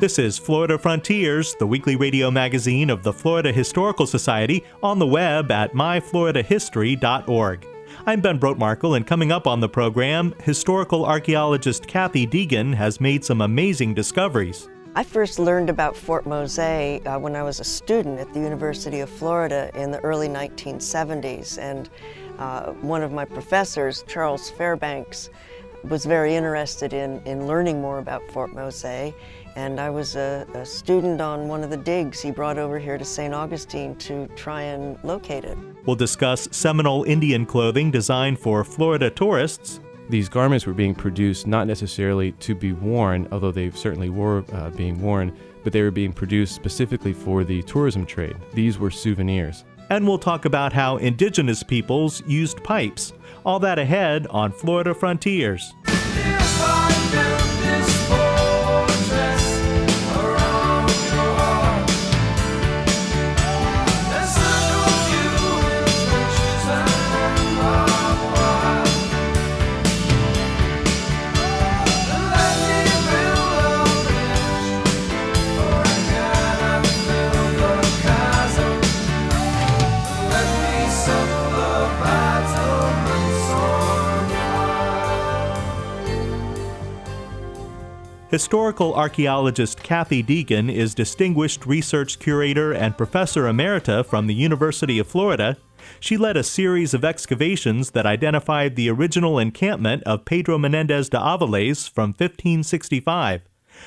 This is Florida Frontiers, the weekly radio magazine of the Florida Historical Society, on the web at myfloridahistory.org. I'm Ben Brotemarkle, and coming up on the program, historical archaeologist Kathy Deagan has made some amazing discoveries. I first learned about Fort Mose uh, when I was a student at the University of Florida in the early 1970s, and uh, one of my professors, Charles Fairbanks, was very interested in, in learning more about Fort Mose and I was a, a, student on one of the digs he brought over here to St. Augustine to try and locate it. We'll discuss Seminole Indian clothing designed for Florida tourists. These garments were being produced not necessarily to be worn, although they certainly were uh, being worn, but they were being produced specifically for the tourism trade. These were souvenirs. And we'll talk about how indigenous peoples used pipes. All that ahead on Florida Frontiers. Historical archaeologist Kathy Deagan is Distinguished Research Curator and Professor Emerita from the University of Florida. She led a series of excavations that identified the original encampment of Pedro Menendez de Aviles from 1565.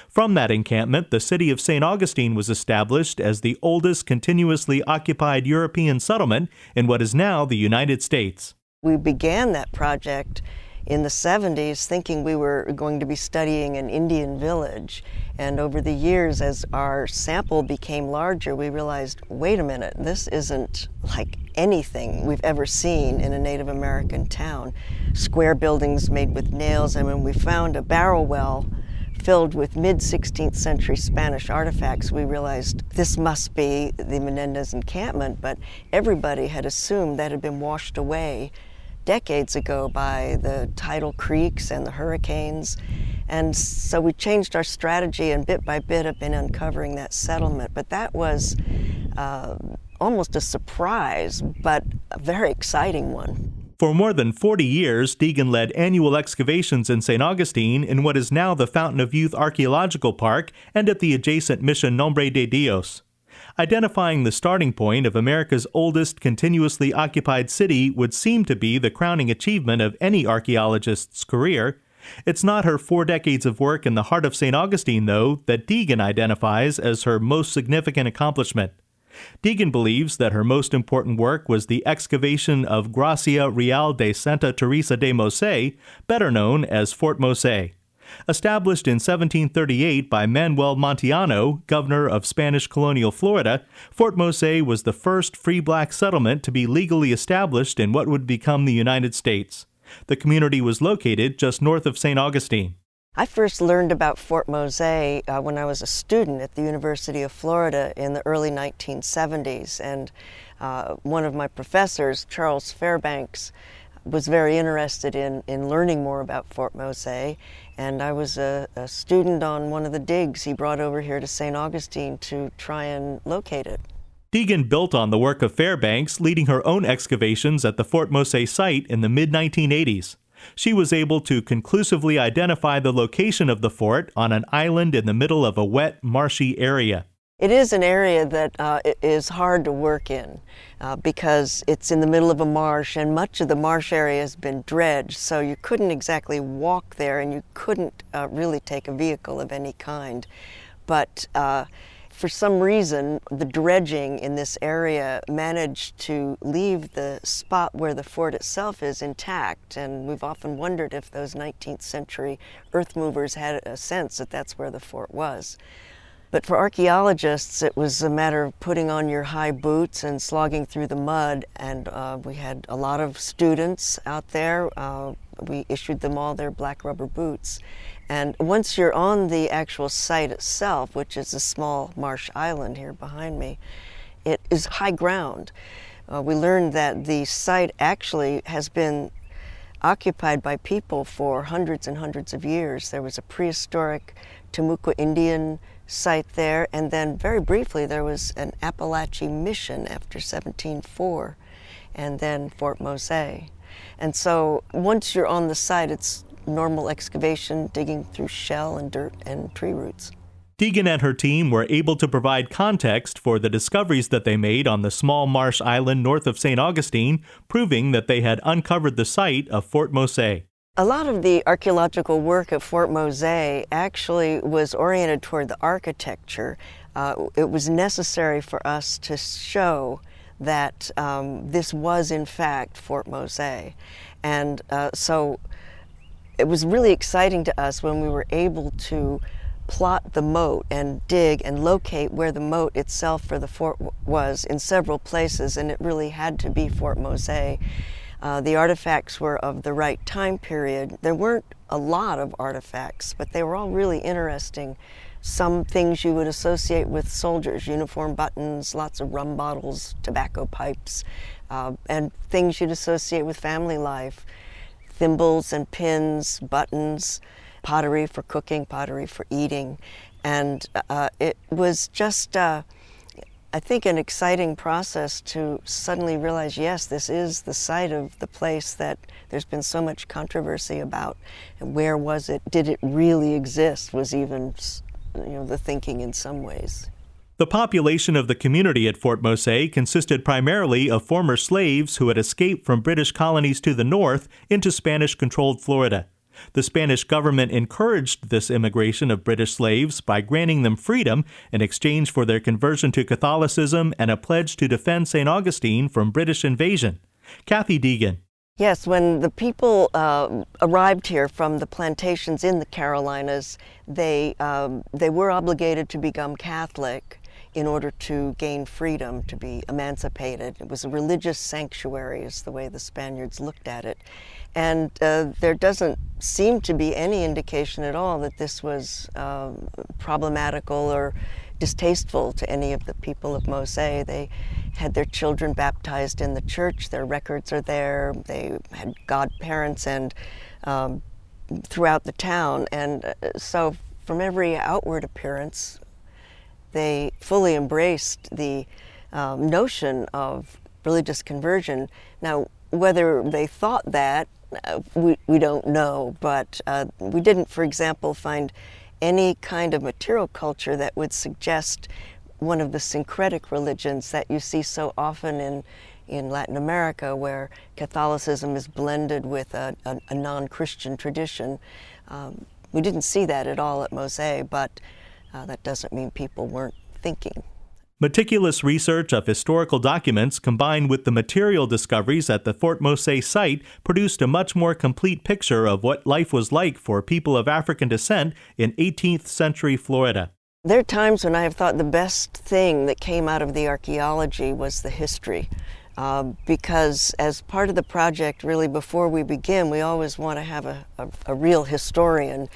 From that encampment, the city of St. Augustine was established as the oldest continuously occupied European settlement in what is now the United States. We began that project in the 70s thinking we were going to be studying an Indian village. And over the years, as our sample became larger, we realized wait a minute, this isn't like anything we've ever seen in a Native American town. Square buildings made with nails, and when we found a barrel well, filled with mid 16th century Spanish artifacts, we realized this must be the Menendez encampment, but everybody had assumed that had been washed away decades ago by the tidal creeks and the hurricanes. And so we changed our strategy and bit by bit have been uncovering that settlement. But that was uh, almost a surprise, but a very exciting one. For more than 40 years, Deagan led annual excavations in St. Augustine in what is now the Fountain of Youth Archaeological Park and at the adjacent Mission Nombre de Dios. Identifying the starting point of America's oldest continuously occupied city would seem to be the crowning achievement of any archaeologist's career. It's not her four decades of work in the heart of St. Augustine, though, that Deagan identifies as her most significant accomplishment. Deagan believes that her most important work was the excavation of Gracia Real de Santa Teresa de Mose, better known as Fort Mose. Established in 1738 by Manuel Montiano, governor of Spanish colonial Florida, Fort Mose was the first free black settlement to be legally established in what would become the United States. The community was located just north of St. Augustine. I first learned about Fort Mose uh, when I was a student at the University of Florida in the early 1970s, and uh, one of my professors, Charles Fairbanks, was very interested in, in learning more about Fort Mose, and I was a, a student on one of the digs he brought over here to St. Augustine to try and locate it. Deagan built on the work of Fairbanks, leading her own excavations at the Fort Mose site in the mid 1980s. She was able to conclusively identify the location of the fort on an island in the middle of a wet, marshy area. It is an area that uh, is hard to work in uh, because it's in the middle of a marsh and much of the marsh area has been dredged, so you couldn't exactly walk there and you couldn't uh, really take a vehicle of any kind. But uh, for some reason, the dredging in this area managed to leave the spot where the fort itself is intact. And we've often wondered if those 19th century earth movers had a sense that that's where the fort was. But for archaeologists, it was a matter of putting on your high boots and slogging through the mud. And uh, we had a lot of students out there. Uh, we issued them all their black rubber boots. And once you're on the actual site itself, which is a small marsh island here behind me, it is high ground. Uh, we learned that the site actually has been occupied by people for hundreds and hundreds of years. There was a prehistoric Timucua Indian site there, and then very briefly there was an Apalachee mission after 1704, and then Fort Mose. And so once you're on the site, it's normal excavation, digging through shell and dirt and tree roots. Deagan and her team were able to provide context for the discoveries that they made on the small marsh island north of St. Augustine, proving that they had uncovered the site of Fort Mose. A lot of the archaeological work at Fort Mose actually was oriented toward the architecture. Uh, it was necessary for us to show that um, this was, in fact, Fort Mose. And uh, so it was really exciting to us when we were able to plot the moat and dig and locate where the moat itself for the fort was in several places, and it really had to be Fort Mose. Uh, the artifacts were of the right time period. There weren't a lot of artifacts, but they were all really interesting. Some things you would associate with soldiers uniform buttons, lots of rum bottles, tobacco pipes, uh, and things you'd associate with family life thimbles and pins, buttons, pottery for cooking, pottery for eating. And uh, it was just, uh, I think, an exciting process to suddenly realize yes, this is the site of the place that there's been so much controversy about. Where was it? Did it really exist? Was even you know, the thinking in some ways. The population of the community at Fort Mose consisted primarily of former slaves who had escaped from British colonies to the north into Spanish controlled Florida. The Spanish government encouraged this immigration of British slaves by granting them freedom in exchange for their conversion to Catholicism and a pledge to defend St. Augustine from British invasion. Kathy Deagan. Yes, when the people uh, arrived here from the plantations in the Carolinas, they, um, they were obligated to become Catholic in order to gain freedom, to be emancipated. It was a religious sanctuary, is the way the Spaniards looked at it. And uh, there doesn't seem to be any indication at all that this was um, problematical or distasteful to any of the people of Mose. They had their children baptized in the church, their records are there, they had godparents and um, throughout the town. And uh, so, from every outward appearance, they fully embraced the um, notion of religious conversion. Now, whether they thought that, uh, we, we don't know, but uh, we didn't, for example, find any kind of material culture that would suggest one of the syncretic religions that you see so often in, in Latin America, where Catholicism is blended with a, a, a non Christian tradition. Um, we didn't see that at all at Mose, but uh, that doesn't mean people weren't thinking. Meticulous research of historical documents combined with the material discoveries at the Fort Mose site produced a much more complete picture of what life was like for people of African descent in 18th century Florida. There are times when I have thought the best thing that came out of the archaeology was the history. Uh, because as part of the project, really before we begin, we always want to have a, a, a real historian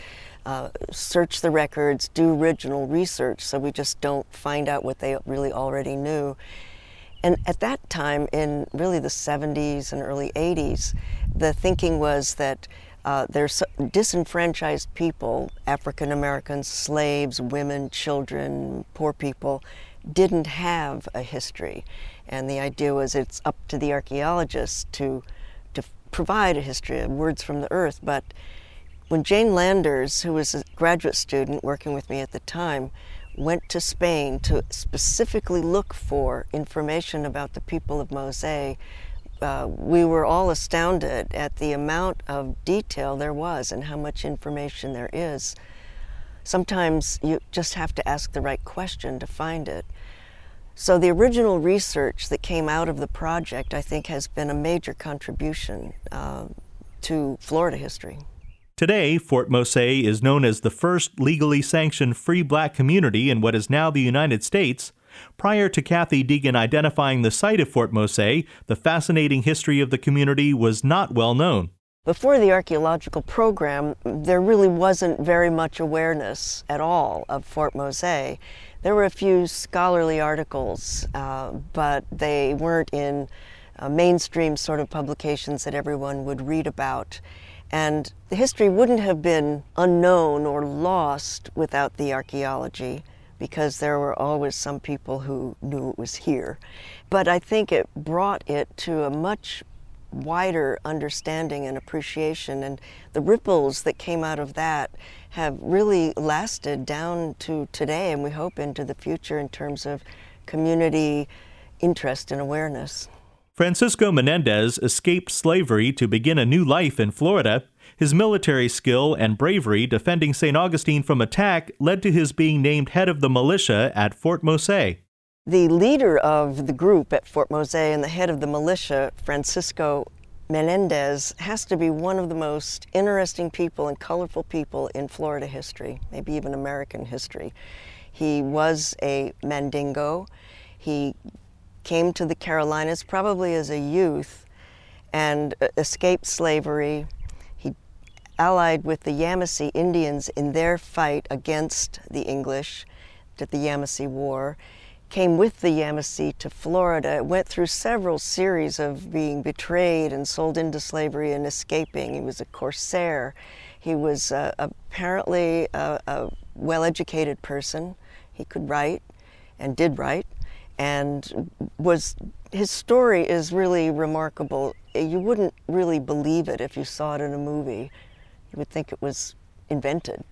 uh, search the records, do original research, so we just don't find out what they really already knew. And at that time, in really the 70s and early 80s, the thinking was that uh, there's disenfranchised people, African Americans, slaves, women, children, poor people, didn't have a history. And the idea was it's up to the archaeologists to, to provide a history, of words from the earth, but when Jane Landers, who was a graduate student working with me at the time, went to Spain to specifically look for information about the people of Mose, uh, we were all astounded at the amount of detail there was and how much information there is. sometimes you just have to ask the right question to find it. So the original research that came out of the project, I think, has been a major contribution uh, to Florida history. Today, Fort Mose is known as the first legally sanctioned free black community in what is now the United States. Prior to Kathy Deagan identifying the site of Fort Mose, the fascinating history of the community was not well known. Before the archaeological program, there really wasn't very much awareness at all of Fort Mose. There were a few scholarly articles, uh, but they weren't in uh, mainstream sort of publications that everyone would read about. And the history wouldn't have been unknown or lost without the archaeology because there were always some people who knew it was here. But I think it brought it to a much wider understanding and appreciation. And the ripples that came out of that have really lasted down to today, and we hope into the future in terms of community interest and awareness. Francisco Menendez escaped slavery to begin a new life in Florida. His military skill and bravery defending St. Augustine from attack led to his being named head of the militia at Fort Mose. The leader of the group at Fort Mose and the head of the militia, Francisco Menendez, has to be one of the most interesting people and colorful people in Florida history, maybe even American history. He was a Mandingo. He came to the Carolinas probably as a youth and uh, escaped slavery. He allied with the Yamasee Indians in their fight against the English at the Yamasee War, came with the Yamasee to Florida, went through several series of being betrayed and sold into slavery and escaping. He was a corsair. He was uh, apparently a, a well educated person. He could write and did write and was his story is really remarkable. You wouldn't really believe it if you saw it in a movie. You would think it was invented.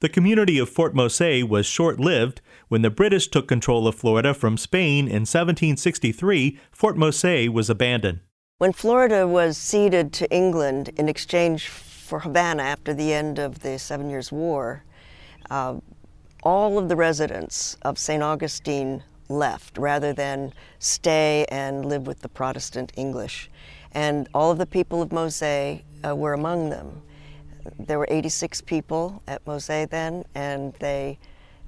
The community of Fort Mose was short lived. When the British took control of Florida from Spain in 1763, Fort Mose was abandoned. When Florida was ceded to England in exchange for Havana after the end of the Seven Years' War, uh, all of the residents of St. Augustine left rather than stay and live with the Protestant English. And all of the people of Mose uh, were among them. There were 86 people at Mose then, and they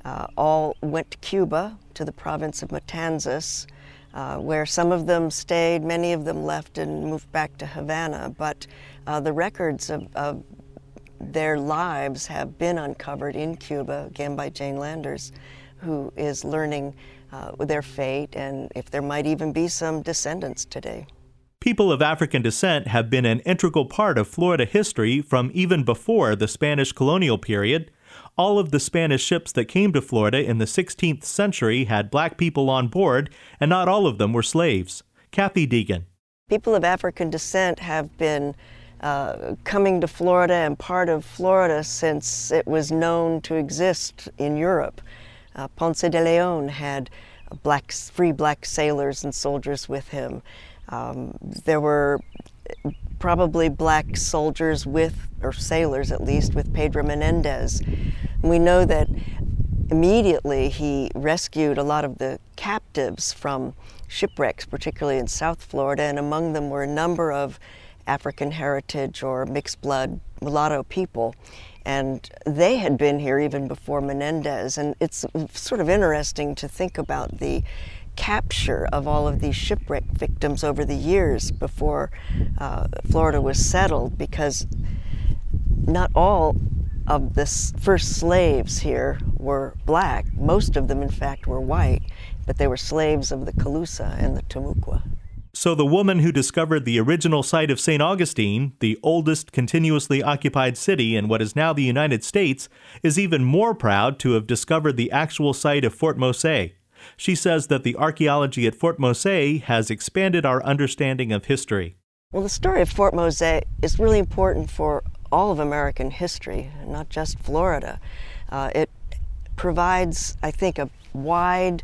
uh, all went to Cuba, to the province of Matanzas, uh, where some of them stayed, many of them left and moved back to Havana. But uh, the records of, of their lives have been uncovered in Cuba, again by Jane Landers, who is learning uh, their fate and if there might even be some descendants today. People of African descent have been an integral part of Florida history from even before the Spanish colonial period. All of the Spanish ships that came to Florida in the 16th century had black people on board, and not all of them were slaves. Kathy Deagan. People of African descent have been uh, coming to Florida and part of Florida since it was known to exist in Europe. Uh, Ponce de Leon had black, free black sailors and soldiers with him. Um, there were probably black soldiers with, or sailors at least, with Pedro Menendez. And we know that immediately he rescued a lot of the captives from shipwrecks, particularly in South Florida, and among them were a number of African heritage or mixed blood mulatto people and they had been here even before Menendez. And it's sort of interesting to think about the capture of all of these shipwreck victims over the years before uh, Florida was settled, because not all of the first slaves here were black. Most of them, in fact, were white, but they were slaves of the Calusa and the Timucua. So, the woman who discovered the original site of St. Augustine, the oldest continuously occupied city in what is now the United States, is even more proud to have discovered the actual site of Fort Mose. She says that the archaeology at Fort Mose has expanded our understanding of history. Well, the story of Fort Mose is really important for all of American history, not just Florida. Uh, it provides, I think, a wide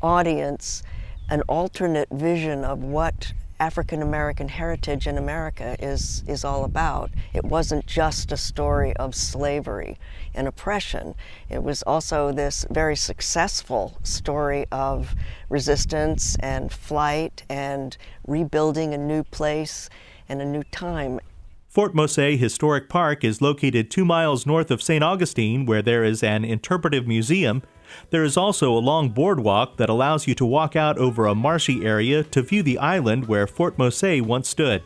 audience an alternate vision of what African American heritage in America is, is all about. It wasn't just a story of slavery and oppression, it was also this very successful story of resistance and flight and rebuilding a new place and a new time. Fort Mose Historic Park is located two miles north of St. Augustine, where there is an interpretive museum. There is also a long boardwalk that allows you to walk out over a marshy area to view the island where Fort Mose once stood.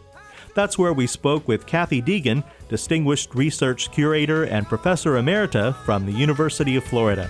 That's where we spoke with Kathy Deagan, Distinguished Research Curator and Professor Emerita from the University of Florida.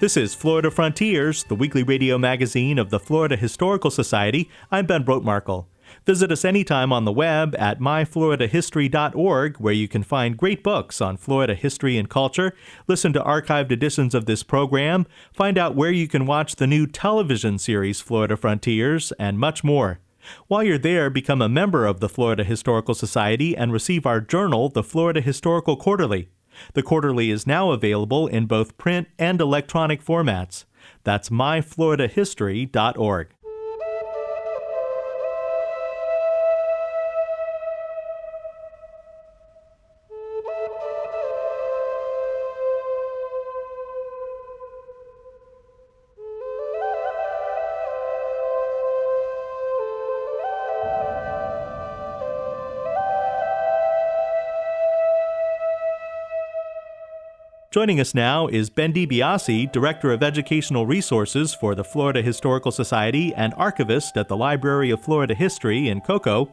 This is Florida Frontiers, the weekly radio magazine of the Florida Historical Society. I'm Ben Brotemarkle. Visit us anytime on the web at myfloridahistory.org, where you can find great books on Florida history and culture, listen to archived editions of this program, find out where you can watch the new television series Florida Frontiers, and much more. While you're there, become a member of the Florida Historical Society and receive our journal, the Florida Historical Quarterly. The quarterly is now available in both print and electronic formats. That's myfloridahistory.org. Joining us now is Ben DiBiase, Director of Educational Resources for the Florida Historical Society and archivist at the Library of Florida History in Cocoa.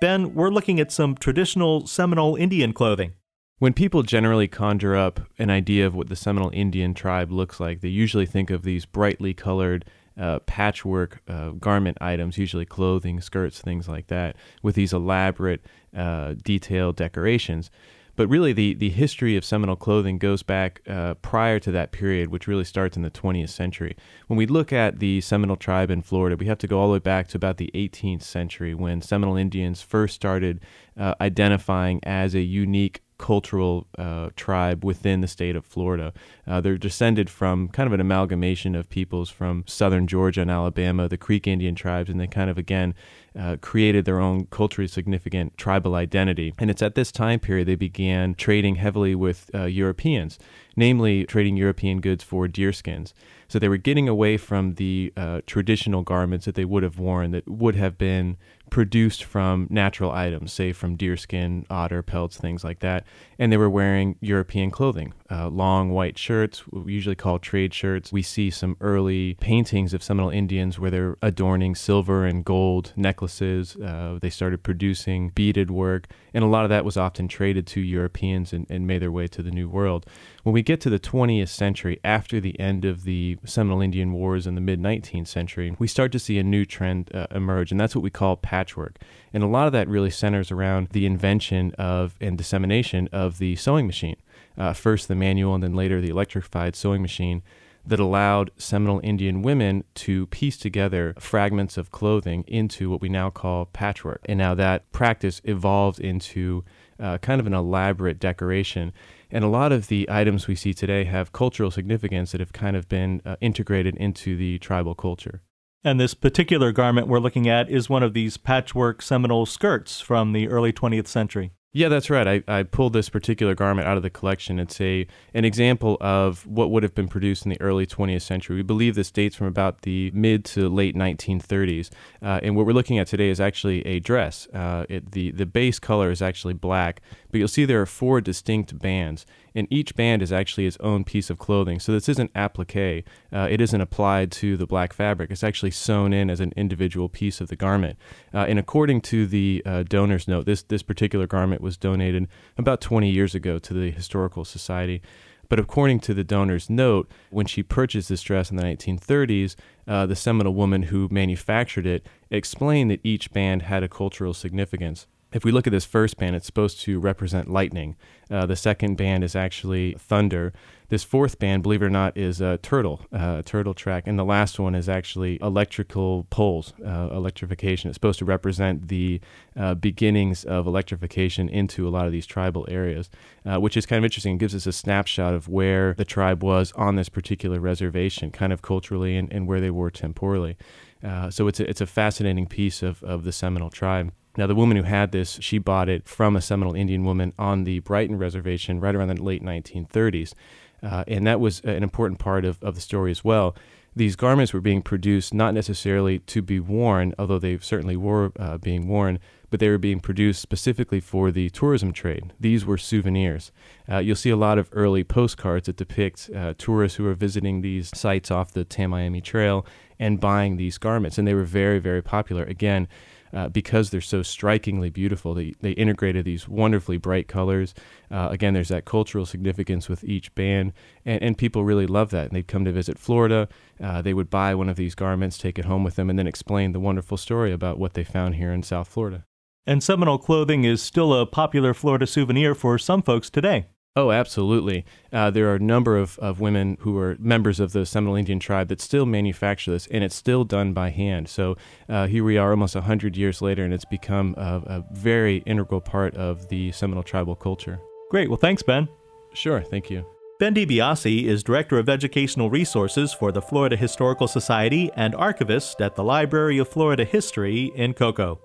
Ben, we're looking at some traditional Seminole Indian clothing. When people generally conjure up an idea of what the Seminole Indian tribe looks like, they usually think of these brightly colored uh, patchwork uh, garment items, usually clothing, skirts, things like that, with these elaborate, uh, detailed decorations. But really, the, the history of Seminole clothing goes back uh, prior to that period, which really starts in the 20th century. When we look at the Seminole tribe in Florida, we have to go all the way back to about the 18th century when Seminole Indians first started uh, identifying as a unique cultural uh, tribe within the state of Florida. Uh, they're descended from kind of an amalgamation of peoples from southern Georgia and Alabama, the Creek Indian tribes, and they kind of again uh, created their own culturally significant tribal identity. And it's at this time period they began trading heavily with uh, Europeans, namely trading European goods for deerskins. So they were getting away from the uh, traditional garments that they would have worn that would have been produced from natural items, say from deerskin, otter pelts, things like that. And they were wearing European clothing, uh, long white shirts, we usually call trade shirts. We see some early paintings of Seminole Indians where they're adorning silver and gold necklaces. Uh, they started producing beaded work, and a lot of that was often traded to Europeans and, and made their way to the New World. When we get to the 20th century, after the end of the Seminole Indian Wars in the mid 19th century, we start to see a new trend uh, emerge, and that's what we call patchwork. And a lot of that really centers around the invention of and dissemination of the sewing machine. Uh, first the manual and then later the electrified sewing machine that allowed Seminole Indian women to piece together fragments of clothing into what we now call patchwork. And now that practice evolved into uh, kind of an elaborate decoration. And a lot of the items we see today have cultural significance that have kind of been uh, integrated into the tribal culture. And this particular garment we're looking at is one of these patchwork Seminole skirts from the early 20th century. Yeah, that's right. I, I pulled this particular garment out of the collection. It's a an example of what would have been produced in the early 20th century. We believe this dates from about the mid to late 1930s. Uh, and what we're looking at today is actually a dress. Uh, it, the the base color is actually black, but you'll see there are four distinct bands and each band is actually its own piece of clothing. So this isn't applique. Uh, it isn't applied to the black fabric. It's actually sewn in as an individual piece of the garment. Uh, and according to the uh, donor's note, this this particular garment was donated about 20 years ago to the Historical Society. But according to the donor's note, when she purchased this dress in the 1930s, uh, the Seminole woman who manufactured it explained that each band had a cultural significance if we look at this first band, it's supposed to represent lightning. Uh, the second band is actually thunder. This fourth band, believe it or not, is a turtle, uh, turtle track. And the last one is actually electrical poles, uh, electrification. It's supposed to represent the uh, beginnings of electrification into a lot of these tribal areas, uh, which is kind of interesting. It gives us a snapshot of where the tribe was on this particular reservation, kind of culturally, and, and where they were temporally. Uh, so it's a, it's a fascinating piece of, of the Seminole tribe. Now, the woman who had this, she bought it from a Seminole Indian woman on the Brighton Reservation right around the late 1930s. Uh, and that was an important part of, of the story as well. These garments were being produced not necessarily to be worn, although they certainly were uh, being worn, but they were being produced specifically for the tourism trade. These were souvenirs. Uh, you'll see a lot of early postcards that depict uh, tourists who are visiting these sites off the Tamiami Trail and buying these garments, and they were very, very popular. Again, uh, because they're so strikingly beautiful. They, they integrated these wonderfully bright colors. Uh, again, there's that cultural significance with each band, and, and people really love that. And they'd come to visit Florida. Uh, they would buy one of these garments, take it home with them, and then explain the wonderful story about what they found here in South Florida. And Seminole clothing is still a popular Florida souvenir for some folks today. Oh, absolutely. Uh, there are a number of, of women who are members of the Seminole Indian tribe that still manufacture this, and it's still done by hand. So uh, here we are almost 100 years later, and it's become a, a very integral part of the Seminole tribal culture. Great. Well, thanks, Ben. Sure. Thank you. Ben DiBiase is Director of Educational Resources for the Florida Historical Society and archivist at the Library of Florida History in Cocoa.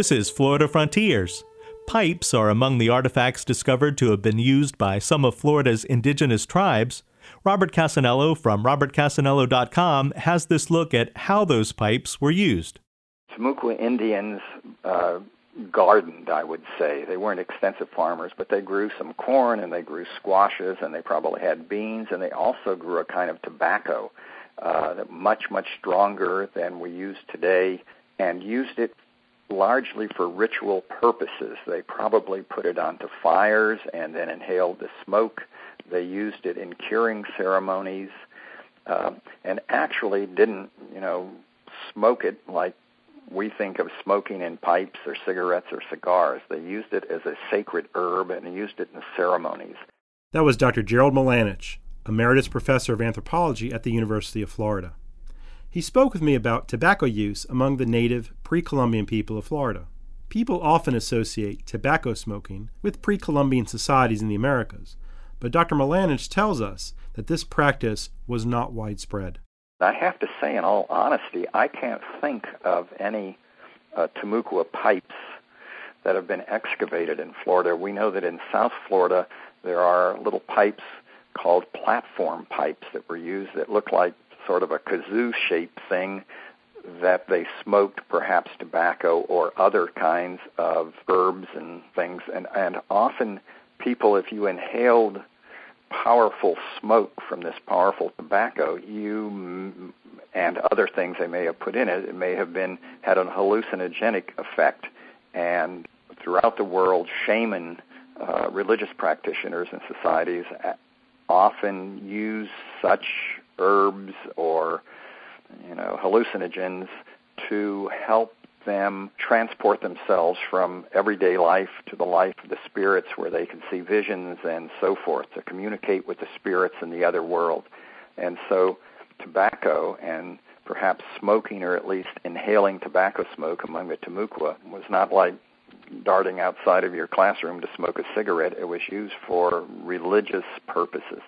This is Florida Frontiers. Pipes are among the artifacts discovered to have been used by some of Florida's indigenous tribes. Robert Cassanello from robertcassanello.com has this look at how those pipes were used. Timucua Indians uh, gardened, I would say. They weren't extensive farmers, but they grew some corn and they grew squashes and they probably had beans and they also grew a kind of tobacco uh, much, much stronger than we use today and used it largely for ritual purposes. They probably put it onto fires and then inhaled the smoke. They used it in curing ceremonies, uh, and actually didn't, you know, smoke it like we think of smoking in pipes or cigarettes or cigars. They used it as a sacred herb and used it in ceremonies. That was Dr. Gerald Milanich, Emeritus Professor of Anthropology at the University of Florida. He spoke with me about tobacco use among the native pre Columbian people of Florida. People often associate tobacco smoking with pre Columbian societies in the Americas, but Dr. Milanich tells us that this practice was not widespread. I have to say, in all honesty, I can't think of any uh, pipes that have been excavated in Florida. We know that in South Florida there are little pipes called platform pipes that were used that look like sort of a kazoo shaped thing that they smoked perhaps tobacco or other kinds of herbs and things. And and often people if you inhaled powerful smoke from this powerful tobacco you and other things they may have put in it it may have been had an hallucinogenic effect. And throughout the world shaman uh, religious practitioners and societies often use such herbs or you know hallucinogens to help them transport themselves from everyday life to the life of the spirits where they can see visions and so forth, to communicate with the spirits in the other world. And so tobacco and perhaps smoking or at least inhaling tobacco smoke among the Timucua was not like darting outside of your classroom to smoke a cigarette. It was used for religious purposes.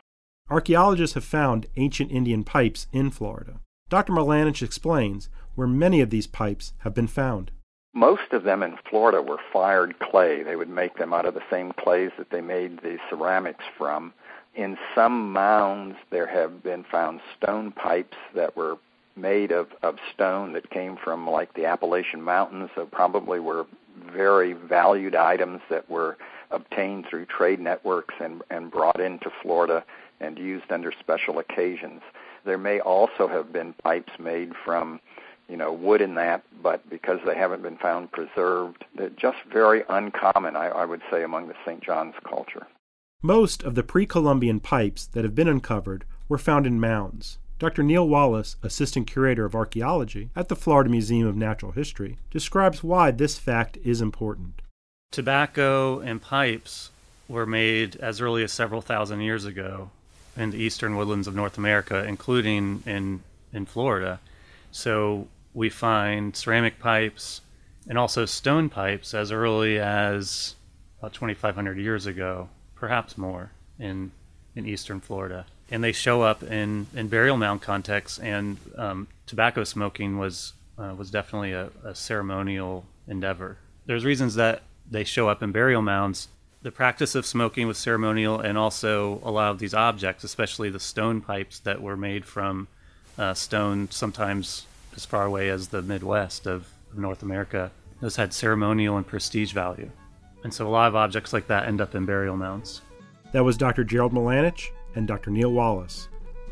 Archaeologists have found ancient Indian pipes in Florida. Dr. Milanich explains where many of these pipes have been found. Most of them in Florida were fired clay. They would make them out of the same clays that they made the ceramics from. In some mounds, there have been found stone pipes that were made of, of stone that came from like the Appalachian Mountains, so probably were very valued items that were obtained through trade networks and, and brought into Florida and used under special occasions. There may also have been pipes made from, you know, wood and that, but because they haven't been found preserved, they're just very uncommon, I, I would say, among the St. John's culture. Most of the pre Columbian pipes that have been uncovered were found in mounds. Dr. Neill Wallis, Assistant Curator of Archaeology at the Florida Museum of Natural History, describes why this fact is important. Tobacco and pipes were made as early as several thousand years ago in the eastern woodlands of North America, including in, in Florida. So we find ceramic pipes and also stone pipes as early as about 2,500 years ago, perhaps more, in, in eastern Florida and they show up in, in burial mound contexts. And um, tobacco smoking was uh, was definitely a, a, ceremonial endeavor. There's reasons that they show up in burial mounds. The practice of smoking was ceremonial, and also a lot of these objects, especially the stone pipes that were made from uh, stone, sometimes as far away as the Midwest of, North America, those had ceremonial and prestige value. And so a lot of objects like that end up in burial mounds. That was Dr. Gerald Milanich, and Dr. Neill Wallis.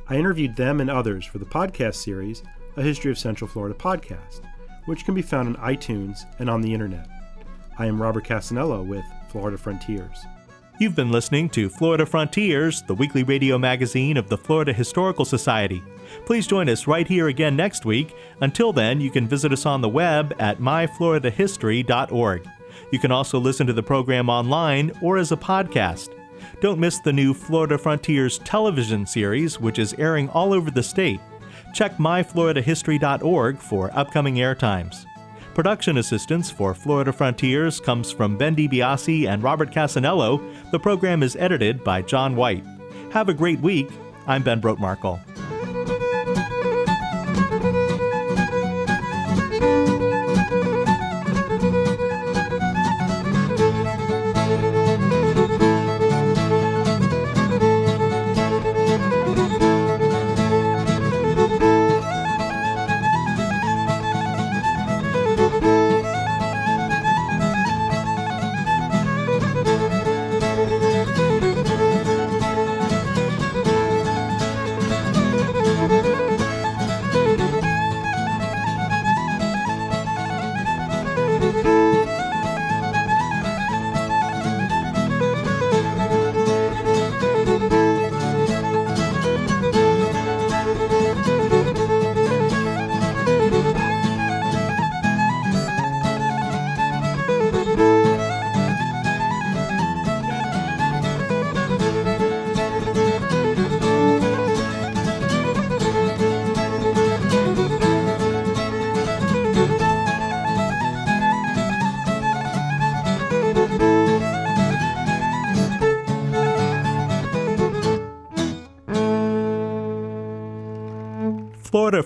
I interviewed them and others for the podcast series, A History of Central Florida podcast, which can be found on iTunes and on the internet. I am Robert Cassanello with Florida Frontiers. You've been listening to Florida Frontiers, the weekly radio magazine of the Florida Historical Society. Please join us right here again next week. Until then, you can visit us on the web at myfloridahistory.org. You can also listen to the program online or as a podcast. Don't miss the new Florida Frontiers television series, which is airing all over the state. Check myfloridahistory.org for upcoming airtimes. Production assistance for Florida Frontiers comes from Ben DiBiase and Robert Cassanello. The program is edited by John White. Have a great week. I'm Ben Brotemarkle.